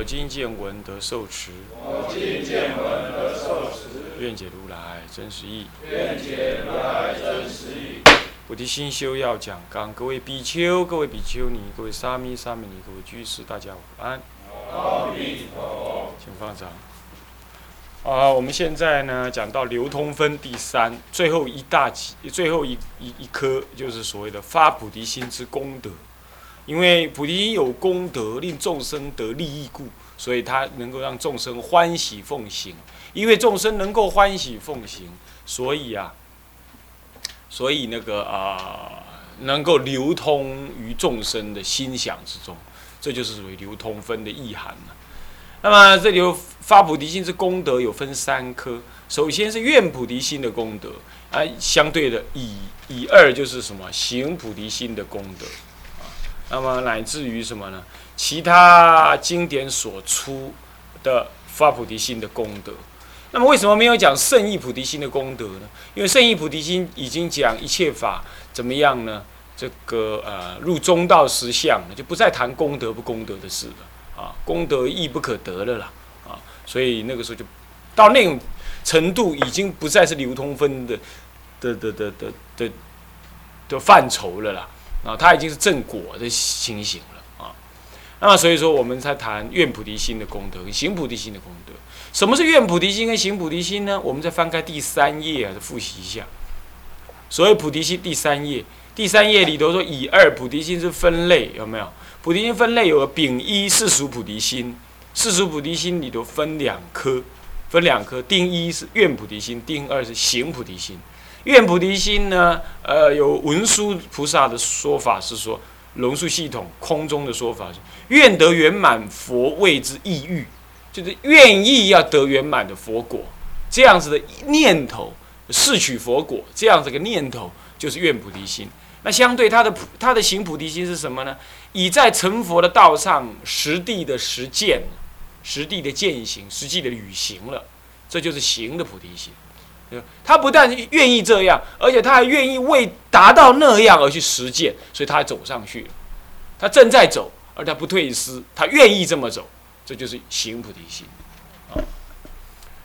我今见闻得受持，我今见闻得受持，愿解如来真实义。愿解如来真实义。菩提心修要讲纲，各位比丘、各位比丘尼、各位沙弥、沙弥尼、各位居士，大家午安，阿弥陀佛。请放掌。啊，我们现在呢讲到流通分第三，最后一大集，最后一一一颗就是所谓的发菩提心之功德。因为菩提心有功德，令众生得利益故，所以它能够让众生欢喜奉行。因为众生能够欢喜奉行，所以啊，所以那个啊、能够流通于众生的心想之中，这就是属于流通分的意涵了。那么这里有发菩提心之功德有分三科，首先是愿菩提心的功德，啊，相对的以以二就是什么行菩提心的功德，那么乃至于什么呢？其他经典所出的发菩提心的功德。那么为什么没有讲圣意菩提心的功德呢？因为圣意菩提心已经讲一切法怎么样呢？这个呃入中道实相，就不再谈功德不功德的事了。啊，功德亦不可得了啦，啊，所以那个时候就到那种程度，已经不再是流通分的的的的的的的范畴了啦，啊，它已经是正果的情形了啊。那么所以说，我们才谈愿菩提心的功德跟行菩提心的功德。什么是愿菩提心跟行菩提心呢？我们再翻开第三页啊，复习一下。所谓菩提心第三页，第三页里头说以二菩提心是分类，有没有？菩提心分类有个丙一世俗菩提心，世俗菩提心里头分两颗，分两颗。丁一是愿菩提心，丁二是行菩提心。愿菩提心呢，呃，有文殊菩萨的说法是说，龙树系统空中的说法是愿得圆满佛位之意欲，就是愿意要得圆满的佛果，这样子的念头，是取佛果这样子个念头，就是愿菩提心。那相对他的他的行菩提心是什么呢？已在成佛的道上实地的实践，实地的践行，实际的履行了，这就是行的菩提心。他不但愿意这样，而且他还愿意为达到那样而去实践，所以他走上去了。他正在走，而他不退失，他愿意这么走，这就是行菩提心。啊，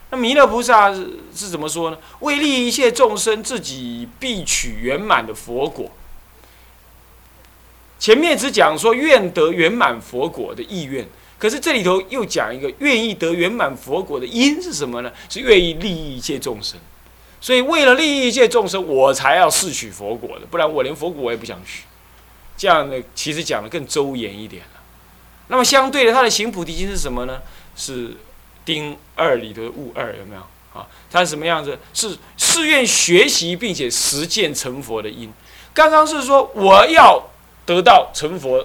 那弥勒菩萨是是怎么说呢？为利益一切众生，自己必取圆满的佛果。前面只讲说愿得圆满佛果的意愿，可是这里头又讲一个愿意得圆满佛果的因是什么呢？是愿意利益一切众生。所以为了利益一切众生，我才要试取佛果的，不然我连佛果我也不想取。这样呢，其实讲的更周延一点了。那么相对的，他的行菩提心是什么呢？是丁二里的悟二有没有啊？他是什么样子？是誓愿学习并且实践成佛的因。刚刚是说我要。得到成佛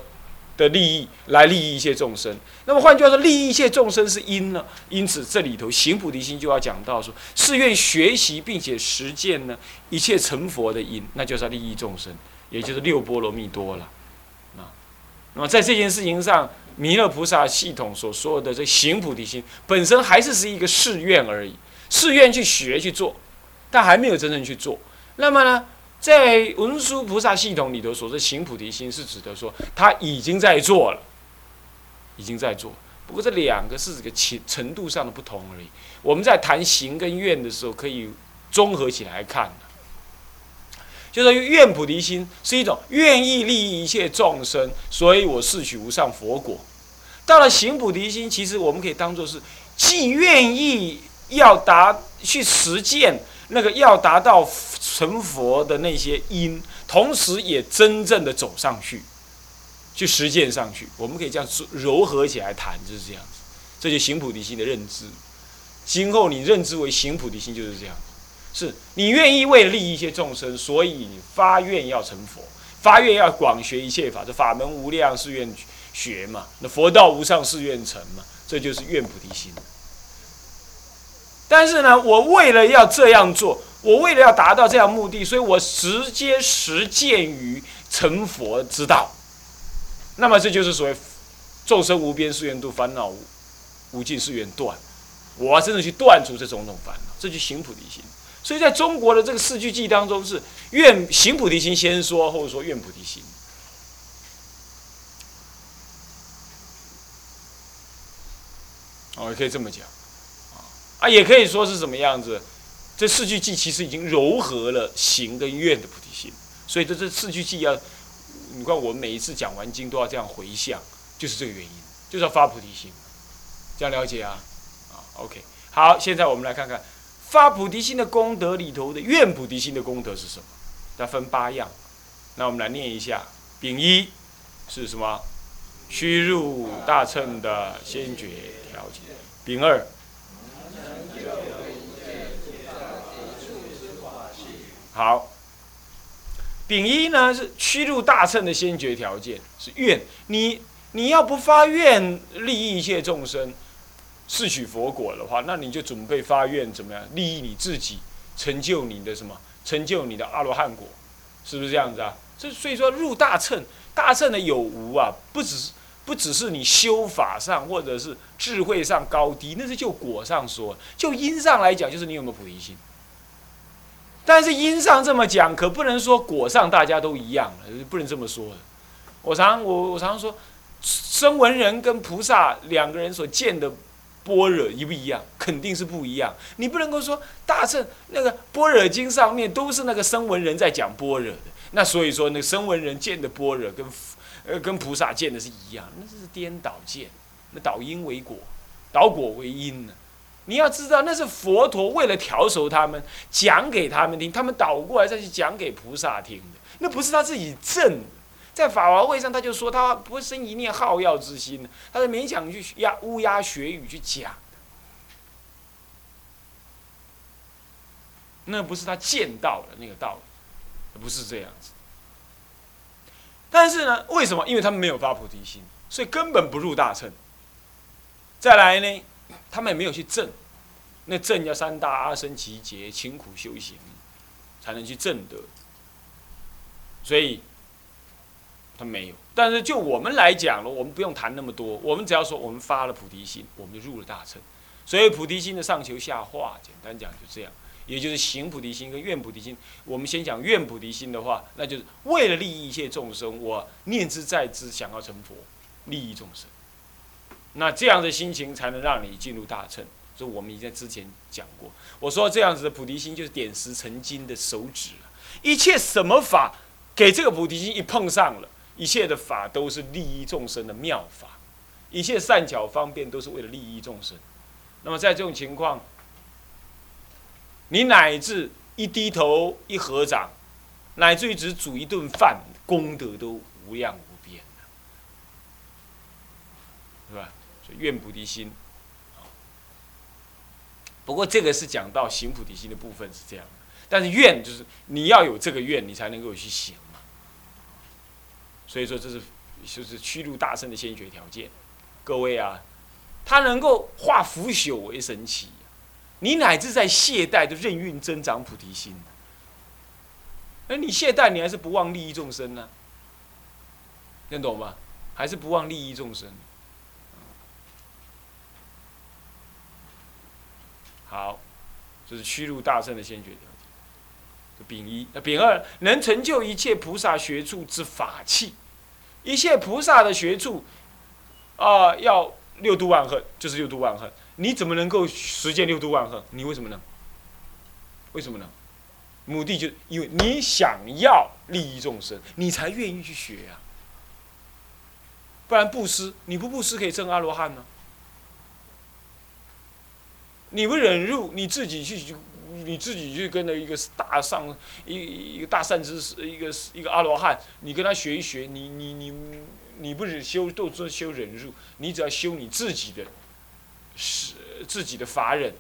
的利益，来利益一切众生。那么换句话说，利益一切众生是因呢？因此这里头行菩提心就要讲到说，誓愿学习并且实践呢一切成佛的因，那就是利益众生，也就是六波罗蜜多了。啊，那么在这件事情上，弥勒菩萨系统所说的这行菩提心本身还是是一个誓愿而已，誓愿去学去做，但还没有真正去做。那么呢？在文殊菩萨系统里头，所说行菩提心，是指的说他已经在做了，已经在做。不过这两个是这个程程度上的不同而已。我们在谈行跟愿的时候，可以综合起来看就说愿菩提心是一种愿意利益一切众生，所以我誓取无上佛果。到了行菩提心，其实我们可以当做是既愿意要达去实践那个要达到。成佛的那些因，同时也真正的走上去，去实践上去。我们可以这样柔合起来谈，就是这样子。这就行菩提心的认知。今后你认知为行菩提心就是这样，是你愿意为利益一些众生，所以你发愿要成佛，发愿要广学一切法，这法门无量誓愿学嘛，那佛道无上誓愿成嘛，这就是愿菩提心。但是呢，我为了要这样做，我为了要达到这样目的，所以我直接实践于成佛之道。那么这就是所谓众生无边誓愿度，烦恼无尽誓愿断。我真的去断除这种种烦恼，这就行菩提心。所以在中国的这个四句偈当中，是愿行菩提心先说，后说愿菩提心。哦，也可以这么讲，啊，也可以说是什么样子？这四句偈其实已经糅合了行跟愿的菩提心，所以这这四句偈要，你看我们每一次讲完经都要这样回向，就是这个原因，就是要发菩提心，这样了解啊？啊，OK，好，现在我们来看看发菩提心的功德里头的愿菩提心的功德是什么？它分八样，那我们来念一下，丙一是什么？须入大乘的先决条件。丙二，好。丙一呢是须入大乘的先决条件，是愿。你你要不发愿利益一切众生，摄取佛果的话，那你就准备发愿怎么样利益你自己，成就你的什么？成就你的阿罗汉果，是不是这样子啊？这所以说入大乘，大乘的有无啊，不只是。不只是你修法上，或者是智慧上高低，那是就果上说；就因上来讲，就是你有没有菩提心。但是因上这么讲，可不能说果上大家都一样了，不能这么说。我常我我常说，声闻人跟菩萨两个人所见的般若一不一样？肯定是不一样。你不能够说大乘那个般若经上面都是那个声闻人在讲般若的，那所以说那声闻人见的般若跟。呃，跟菩萨见的是一样，那是颠倒见，那倒因为果，倒果为因呢。你要知道，那是佛陀为了调熟他们，讲给他们听，他们倒过来再去讲给菩萨听的，那不是他自己正。在法华会上，他就说他不生一念好药之心，他是勉强去压乌鸦学语去讲的，那不是他见到的那个道理，不是这样子。但是呢，为什么？因为他们没有发菩提心，所以根本不入大乘。再来呢，他们也没有去证，那正要三大阿僧祇劫，勤苦修行，才能去正得。所以，他没有。但是就我们来讲了，我们不用谈那么多，我们只要说我们发了菩提心，我们就入了大乘。所以菩提心的上求下化，简单讲就这样。也就是行菩提心跟愿菩提心。我们先讲愿菩提心的话，那就是为了利益一切众生，我念之在之，想要成佛，利益众生。那这样的心情才能让你进入大乘。这我们已经在之前讲过。我说这样子的菩提心就是点石成金的手指一切什么法给这个菩提心一碰上了，一切的法都是利益众生的妙法，一切善巧方便都是为了利益众生。那么在这种情况。你乃至一低头一合掌，乃至于只煮一顿饭，功德都无量无边，是吧？所以愿菩提心，不过这个是讲到行菩提心的部分是这样，但是愿就是你要有这个愿，你才能够去行嘛。所以说这是就是驱入大圣的先决条件。各位啊，他能够化腐朽为神奇。你乃至在懈怠的任运增长菩提心，那你懈怠，你还是不忘利益众生呢？听懂吗？还是不忘利益众生？好，这是驱入大圣的先决条件。丙一，那丙二，能成就一切菩萨学处之法器，一切菩萨的学处，啊，要六度万恨，就是六度万恨。你怎么能够实践六度万恨？你为什么呢？为什么呢？目的就因为你想要利益众生，你才愿意去学呀。不然布施，你不布施可以证阿罗汉呢？你不忍辱，你自己去，你自己去跟着一个大上一一个大善知识，一个一个阿罗汉，你跟他学一学，你你你你不忍修斗争修忍辱，你只要修你自己的。是自己的法忍，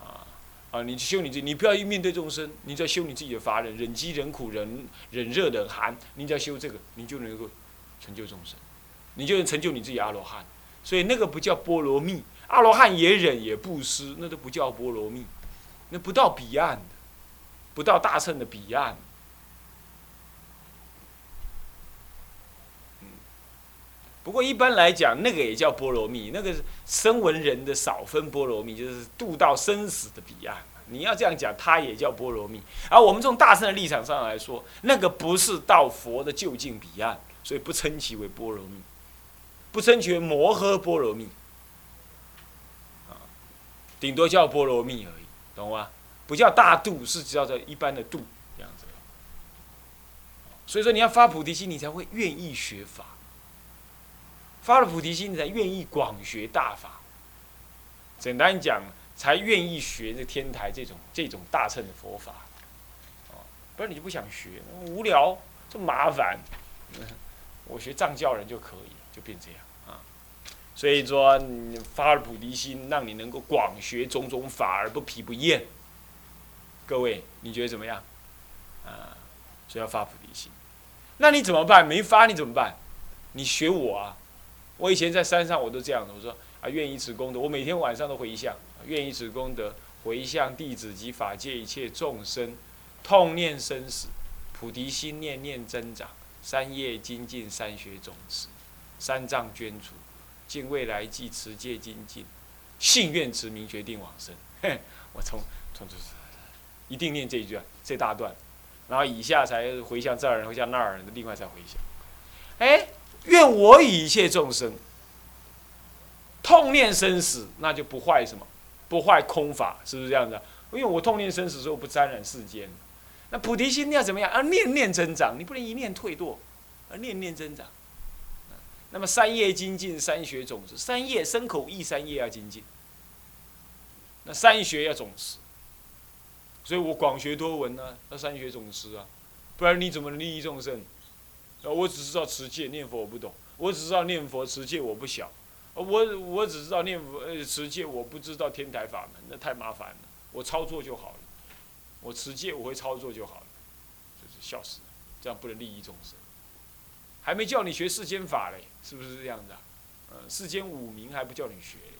啊啊！你修你自己，你不要去面对众生，你只要修你自己的法忍，忍饥忍苦忍忍热忍寒，你只要修这个，你就能够成就众生，你就能成就你自己阿罗汉。所以那个不叫波罗蜜，阿罗汉也忍也布施，那都不叫波罗蜜。那不到彼岸的，不到大乘的彼岸。不过一般来讲，那个也叫波罗蜜，那个声闻人的少分波罗蜜，就是渡到生死的彼岸。你要这样讲，它也叫波罗蜜。而我们从大乘的立场上来说，那个不是到佛的就近彼岸，所以不称其为波罗蜜，不称其为摩诃波罗蜜，顶多叫波罗蜜而已，懂吗？不叫大度，是叫做一般的度这样子。所以说，你要发菩提心，你才会愿意学法；发了菩提心，你才愿意广学大法。简单讲。才愿意学这天台这种这种大乘的佛法，哦，不然你就不想学，无聊，这麻烦。我学藏教人就可以，就变这样。所以说，你发了菩提心，让你能够广学种种法而不疲不厌。各位，你觉得怎么样？啊，所以要发菩提心。那你怎么办？没发你怎么办？你学我啊！我以前在山上我都这样的，我说啊，愿以此功德，我每天晚上都回向。愿以此功德回向弟子及法界一切众生，痛念生死，菩提心念念增长，三业精进，三学种子，三藏捐除，尽未来际持戒精进，信愿持名决定往生。嘿，我从从这一定念这一句啊，这大段，然后以下才回向这儿，回向那儿，另外再回向。哎，愿我与一切众生痛念生死，那就不坏什么。不坏空法，是不是这样子？因为我痛念生死所以我不沾染世间，那菩提心要怎么样？啊，念念增长，你不能一念退堕，而念念增长。那么三业精进，三学种子，三业身口意三业要精进。那三学要种子，所以我广学多闻呢，要三学种子啊，不然你怎么利益众生？啊，我只知道持戒念佛，我不懂；我只知道念佛持戒，我不晓。我我只知道念佛呃持戒，我不知道天台法门，那太麻烦了。我操作就好了，我持戒我会操作就好了，就是笑死了，这样不能利益众生。还没叫你学世间法嘞，是不是这样的？嗯，世间五名还不叫你学嘞。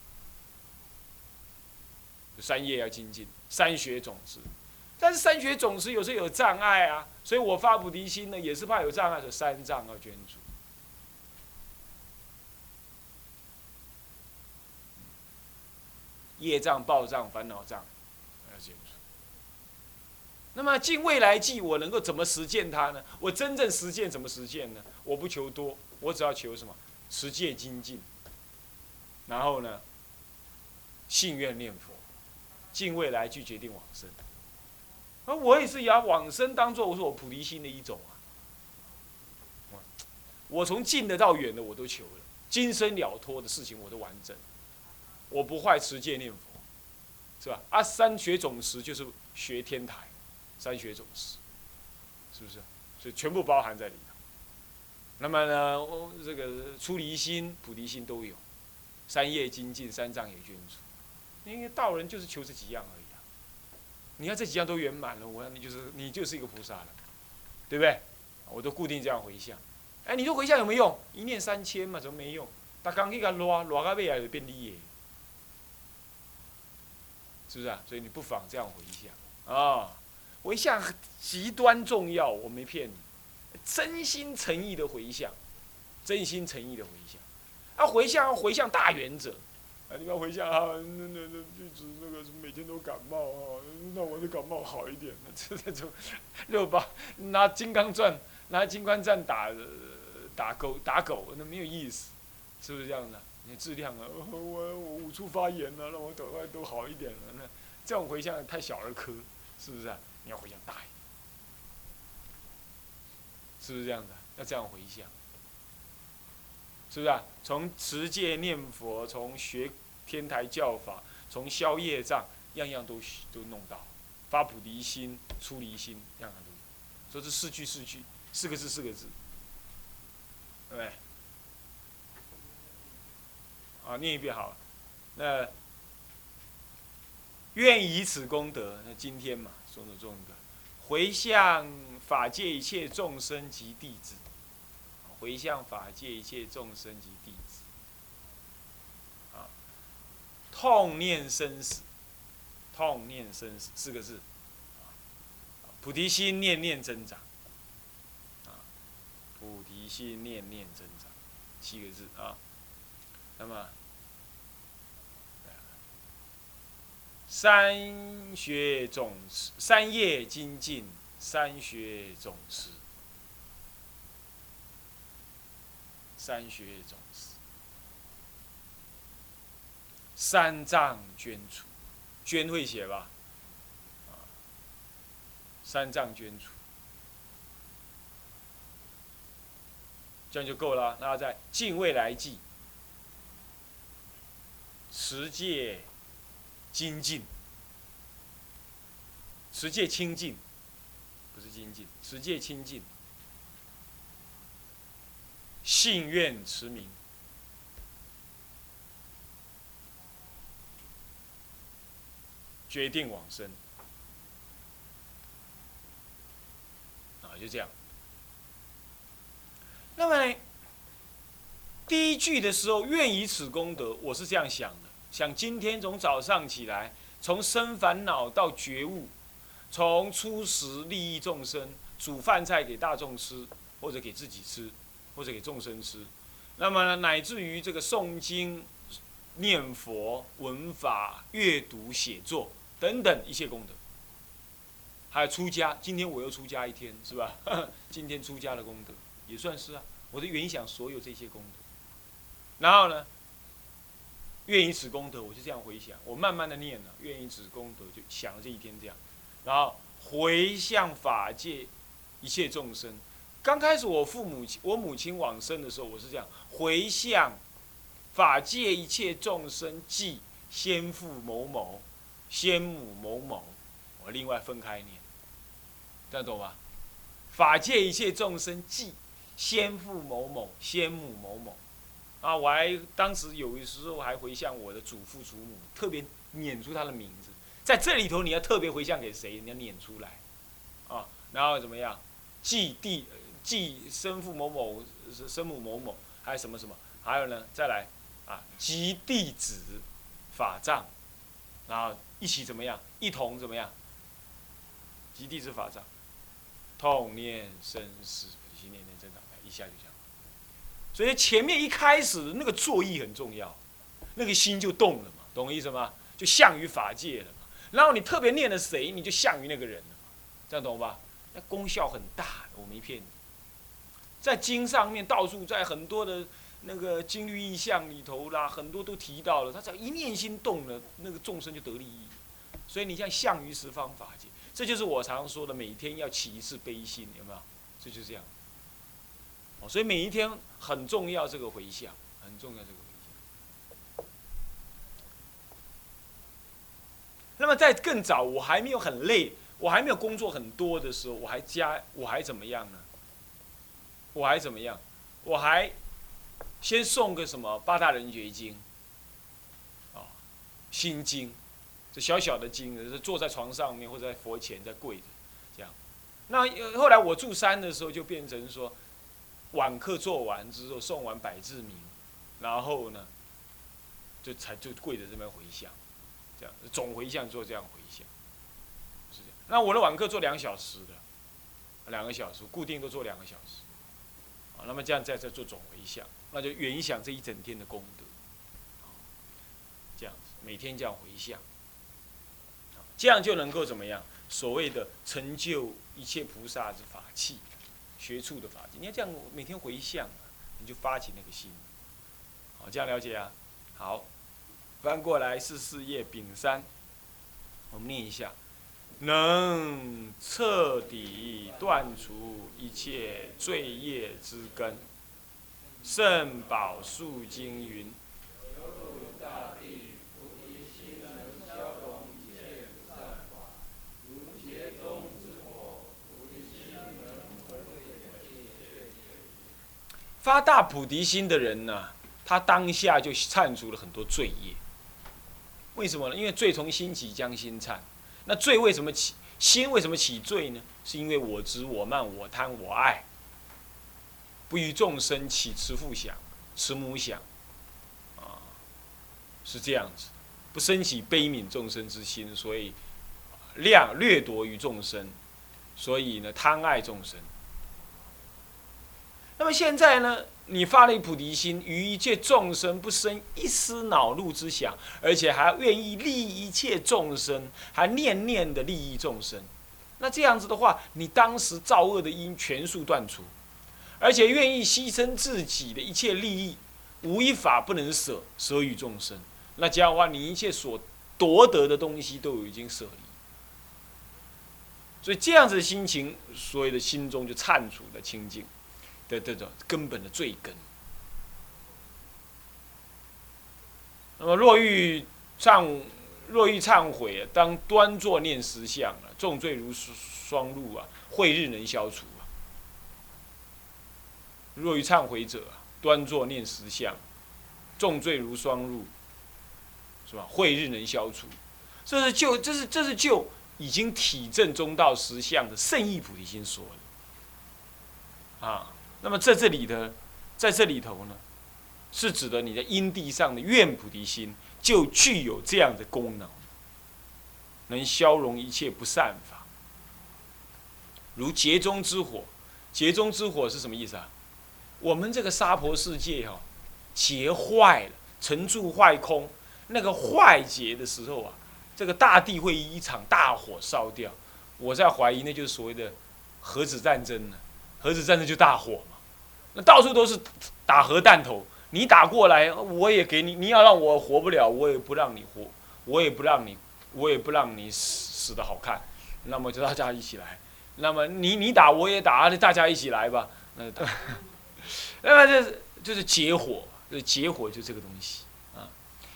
三业要精进，三学种子，但是三学种子有时候有障碍啊，所以我发菩提心呢，也是怕有障碍，所以三藏要捐助。业障、报障、烦恼障，那么尽未来际，我能够怎么实践它呢？我真正实践怎么实践呢？我不求多，我只要求什么？持戒精进。然后呢？信愿念佛，尽未来去决定往生。而我也是以往生当做我说我菩提心的一种啊。我从近的到远的我都求了，今生了脱的事情我都完整。我不坏持戒念佛，是吧？啊，三学总持就是学天台，三学总持，是不是？所以全部包含在里头。那么呢，这个出离心、菩提心都有，三业精进、三藏也捐出。因为道人就是求这几样而已啊。你看这几样都圆满了，我你就是你就是一个菩萨了，对不对？我都固定这样回向。哎，你说回向有没有用？一念三千嘛，怎么没用？他刚去个拉拉到尾啊，就变利耶。是不是啊？所以你不妨这样回向啊！回向极端重要，我没骗你，真心诚意的回向，真心诚意的回向。啊，回向要回向大原则，啊，你要回向啊，那那那一直那个每天都感冒啊，那我的感冒好一点，这这种六八拿金刚钻拿金刚钻打打狗打狗，那没有意思，是不是这样的？你质量啊，我我五处发炎了，让我赶快都好一点了。那这种回向太小儿科，是不是啊？你要回想大一点，是不是这样的？要这样回想，是不是啊？从持戒念佛，从学天台教法，从消业障，样样都都弄到，发菩提心、出离心，样样都有。说这四句四句，四个字四个字，对不对？啊，念一遍好了。那愿以此功德，那今天嘛，说的重德，回向法界一切众生及弟子，回向法界一切众生及弟子，啊，痛念生死，痛念生死四个字，菩提心念念增长，啊，菩提心念念增长，七个字啊。那么，三学总持，三业精进，三学总持，三学总持，三藏捐出，捐会写吧？三藏捐出，这样就够了。那再敬未来记。持戒精进，持戒清净，不是精进，持戒清净，信愿持名，决定往生，啊，就这样。那么呢，第一句的时候，愿以此功德，我是这样想的。想今天从早上起来，从生烦恼到觉悟，从初时利益众生，煮饭菜给大众吃，或者给自己吃，或者给众生吃，那么乃至于这个诵经、念佛、闻法、阅读、写作等等一切功德，还有出家，今天我又出家一天，是吧？今天出家的功德也算是啊，我的原想所有这些功德，然后呢？愿以此功德，我就这样回想，我慢慢的念了，愿以此功德，就想了这一天这样，然后回向法界一切众生。刚开始我父母亲，我母亲往生的时候，我是这样回向法界一切众生，即先父某某、先母某某，我另外分开念，这样懂吧？法界一切众生，即先父某某、先母某某。啊，我还当时有的时候还回向我的祖父祖母，特别念出他的名字。在这里头，你要特别回向给谁？你要念出来，啊，然后怎么样？祭地，祭生父某某，生母某某，还有什么什么？还有呢？再来，啊，及弟子法藏，然后一起怎么样？一同怎么样？及弟子法藏，痛念生死，心念念真打开，一下就行。所以前面一开始那个作意很重要，那个心就动了嘛，懂我意思吗？就向于法界了嘛。然后你特别念了谁，你就向于那个人了嘛，这样懂吧？那功效很大，我没骗你。在经上面到处在很多的那个经律意象里头啦，很多都提到了，他只要一念心动了，那个众生就得利益。所以你像向于十方法界，这就是我常说的，每天要起一次悲心，有没有？这就是这样。哦，所以每一天很重要，这个回向很重要，这个回向。那么在更早，我还没有很累，我还没有工作很多的时候，我还加，我还怎么样呢？我还怎么样？我还先送个什么八大人觉经，啊，心经，这小小的经，是坐在床上面或者在佛前在跪着，这样。那后来我住山的时候，就变成说。晚课做完之后，送完百字明，然后呢，就才就跪在这边回向，这样总回向做这样回向，是这样。那我的晚课做两小时的，两个小时固定都做两个小时，啊，那么这样再再做总回向，那就远想这一整天的功德，这样子每天这样回向，这样就能够怎么样？所谓的成就一切菩萨之法器。学处的法界，你要这样每天回向，你就发起那个心，好，这样了解啊。好，翻过来是四页丙三，我们念一下：能彻底断除一切罪业之根。圣宝树经云。发大菩提心的人呢，他当下就忏除了很多罪业。为什么呢？因为罪从心起，将心忏。那罪为什么起？心为什么起罪呢？是因为我执、我慢、我贪、我爱，不与众生起慈父想、慈母想，啊，是这样子。不升起悲悯众生之心，所以量掠夺于众生，所以呢贪爱众生。那么现在呢，你发了一菩提心，于一切众生不生一丝恼怒之想，而且还愿意利益一切众生，还念念的利益众生。那这样子的话，你当时造恶的因全数断除，而且愿意牺牲自己的一切利益，无一法不能舍，舍与众生。那这样的话，你一切所夺得的东西都已经舍离。所以这样子的心情，所有的心中就忏除的清净。的这种根本的罪根。那么若欲忏，若欲忏悔，当端坐念实相啊，重罪如霜露啊，慧日能消除啊。若欲忏悔者，端坐念实相，重罪如霜露，是吧？慧日能消除，这是就这是这是就已经体证中道实相的圣意菩提心说的啊。那么在这里的，在这里头呢，是指的你的因地上的愿菩提心就具有这样的功能，能消融一切不善法，如劫中之火。劫中之火是什么意思啊？我们这个娑婆世界哈，劫坏了，成住坏空，那个坏劫的时候啊，这个大地会一场大火烧掉。我在怀疑，那就是所谓的核子战争呢。核子战争就大火嘛。那到处都是打核弹头，你打过来，我也给你。你要让我活不了，我也不让你活，我也不让你，我也不让你死死的好看。那么就大家一起来。那么你你打我也打，大家一起来吧。那 那么这就是结火，这结火就这个东西啊。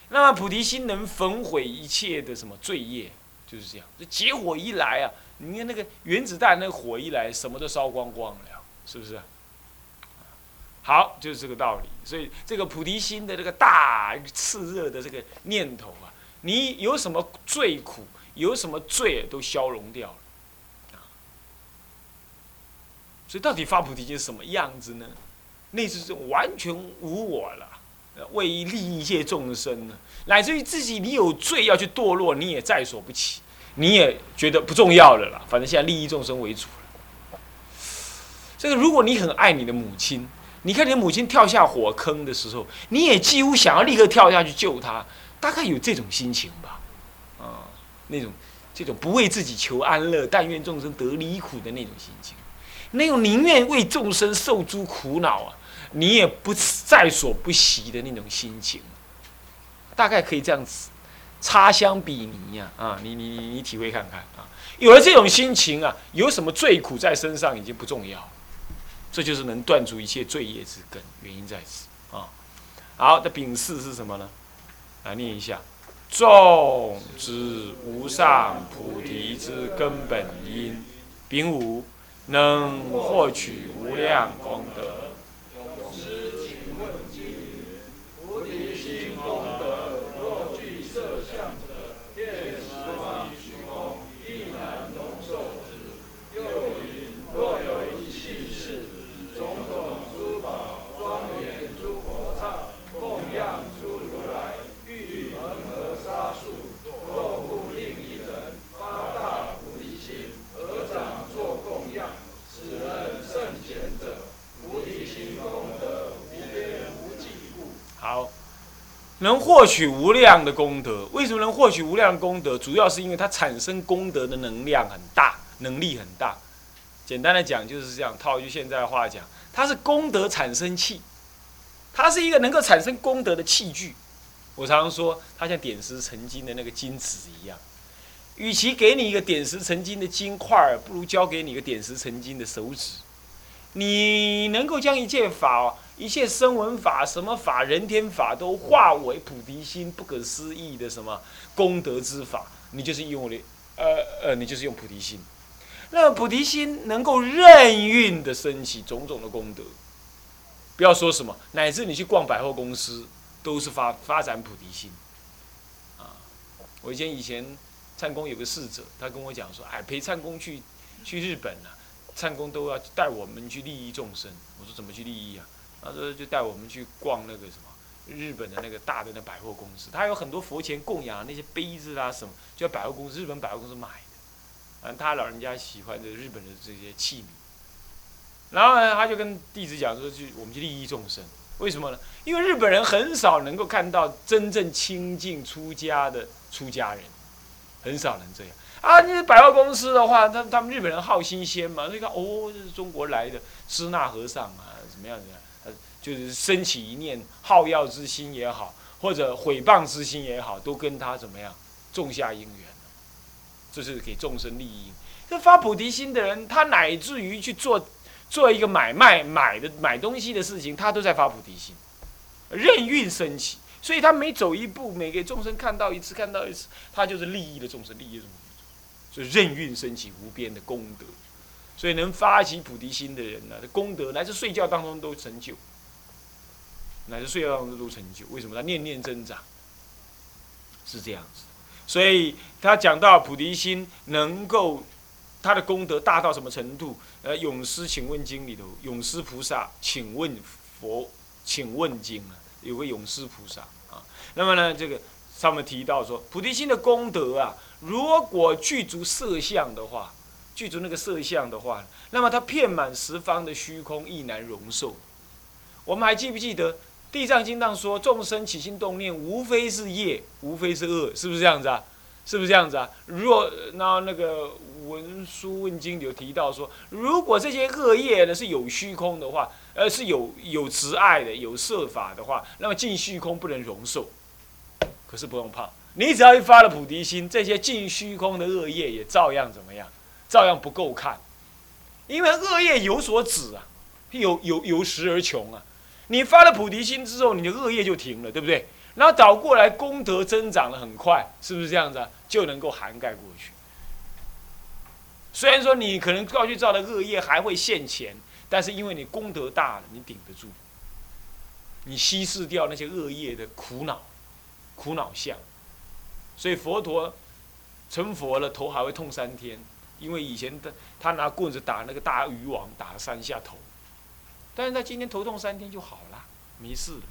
那么菩提心能焚毁一切的什么罪业，就是这样。这结火一来啊，你看那个原子弹那个火一来，什么都烧光光了，是不是？好，就是这个道理。所以这个菩提心的这个大炽热的这个念头啊，你有什么罪苦，有什么罪都消融掉了啊。所以到底发菩提心什么样子呢？那是完全无我了，为利益一切众生呢，乃至于自己你有罪要去堕落，你也在所不起，你也觉得不重要了啦。反正现在利益众生为主了。这个如果你很爱你的母亲。你看，你母亲跳下火坑的时候，你也几乎想要立刻跳下去救她，大概有这种心情吧，啊，那种这种不为自己求安乐，但愿众生得离苦的那种心情，那种宁愿为众生受诸苦恼啊，你也不在所不惜的那种心情，大概可以这样子擦香比拟呀，啊，你你你你体会看看啊，有了这种心情啊，有什么罪苦在身上已经不重要。这就是能断除一切罪业之根，原因在此啊。好，的丙四是什么呢？来念一下：众之无上菩提之根本因。丙五能获取无量功德。能获取无量的功德，为什么能获取无量功德？主要是因为它产生功德的能量很大，能力很大。简单的讲就是这样，套一句现在的话讲，它是功德产生器，它是一个能够产生功德的器具。我常常说，它像点石成金的那个金子一样。与其给你一个点石成金的金块，不如交给你一个点石成金的手指。你能够将一件法。一切声闻法、什么法、人天法，都化为菩提心不可思议的什么功德之法，你就是用的，呃呃，你就是用菩提心。那菩提心能够任运的升起种种的功德，不要说什么，乃至你去逛百货公司，都是发发展菩提心。啊，我以前以前灿公有个侍者，他跟我讲说，哎，陪灿公去去日本啊，灿公都要带我们去利益众生。我说怎么去利益啊？他说：“就带我们去逛那个什么日本的那个大的那百货公司，他有很多佛前供养那些杯子啊什么，就在百货公司日本百货公司买的，嗯，他老人家喜欢的日本的这些器皿，然后呢，他就跟弟子讲说，去我们去利益众生，为什么呢？因为日本人很少能够看到真正清净出家的出家人，很少能这样。啊，那百货公司的话，他他们日本人好新鲜嘛，所以看哦，这是中国来的支那和尚啊，怎么样怎么样，就是升起一念好药之心也好，或者毁谤之心也好，都跟他怎么样种下因缘这是给众生利益。这发菩提心的人，他乃至于去做做一个买卖买的买东西的事情，他都在发菩提心，任运升起，所以他每走一步，每给众生看到一次，看到一次，他就是利益的众生，利益众生。所以任运升起无边的功德，所以能发起菩提心的人呢，功德乃至睡觉当中都成就，乃至睡觉当中都成就。为什么？他念念增长，是这样子。所以他讲到菩提心能够，他的功德大到什么程度？呃，《永师请问经》里头，永师菩萨请问佛，请问经啊，有个永师菩萨啊。那么呢，这个上面提到说，菩提心的功德啊。如果具足色相的话，具足那个色相的话，那么它遍满十方的虚空，亦难容受。我们还记不记得《地藏经》上说，众生起心动念，无非是业，无非是恶，是不是这样子啊？是不是这样子啊？若那那个文殊问经有提到说，如果这些恶业呢是有虚空的话，呃，是有有执爱的，有色法的话，那么尽虚空不能容受。可是不用怕。你只要一发了菩提心，这些尽虚空的恶业也照样怎么样？照样不够看，因为恶业有所止啊，有有有时而穷啊。你发了菩提心之后，你的恶业就停了，对不对？然后倒过来功德增长的很快，是不是这样子啊？就能够涵盖过去。虽然说你可能过去造的恶业还会现前，但是因为你功德大了，你顶得住，你稀释掉那些恶业的苦恼、苦恼相。所以佛陀成佛了，头还会痛三天，因为以前他他拿棍子打那个大鱼王，打了三下头，但是他今天头痛三天就好了，没事了。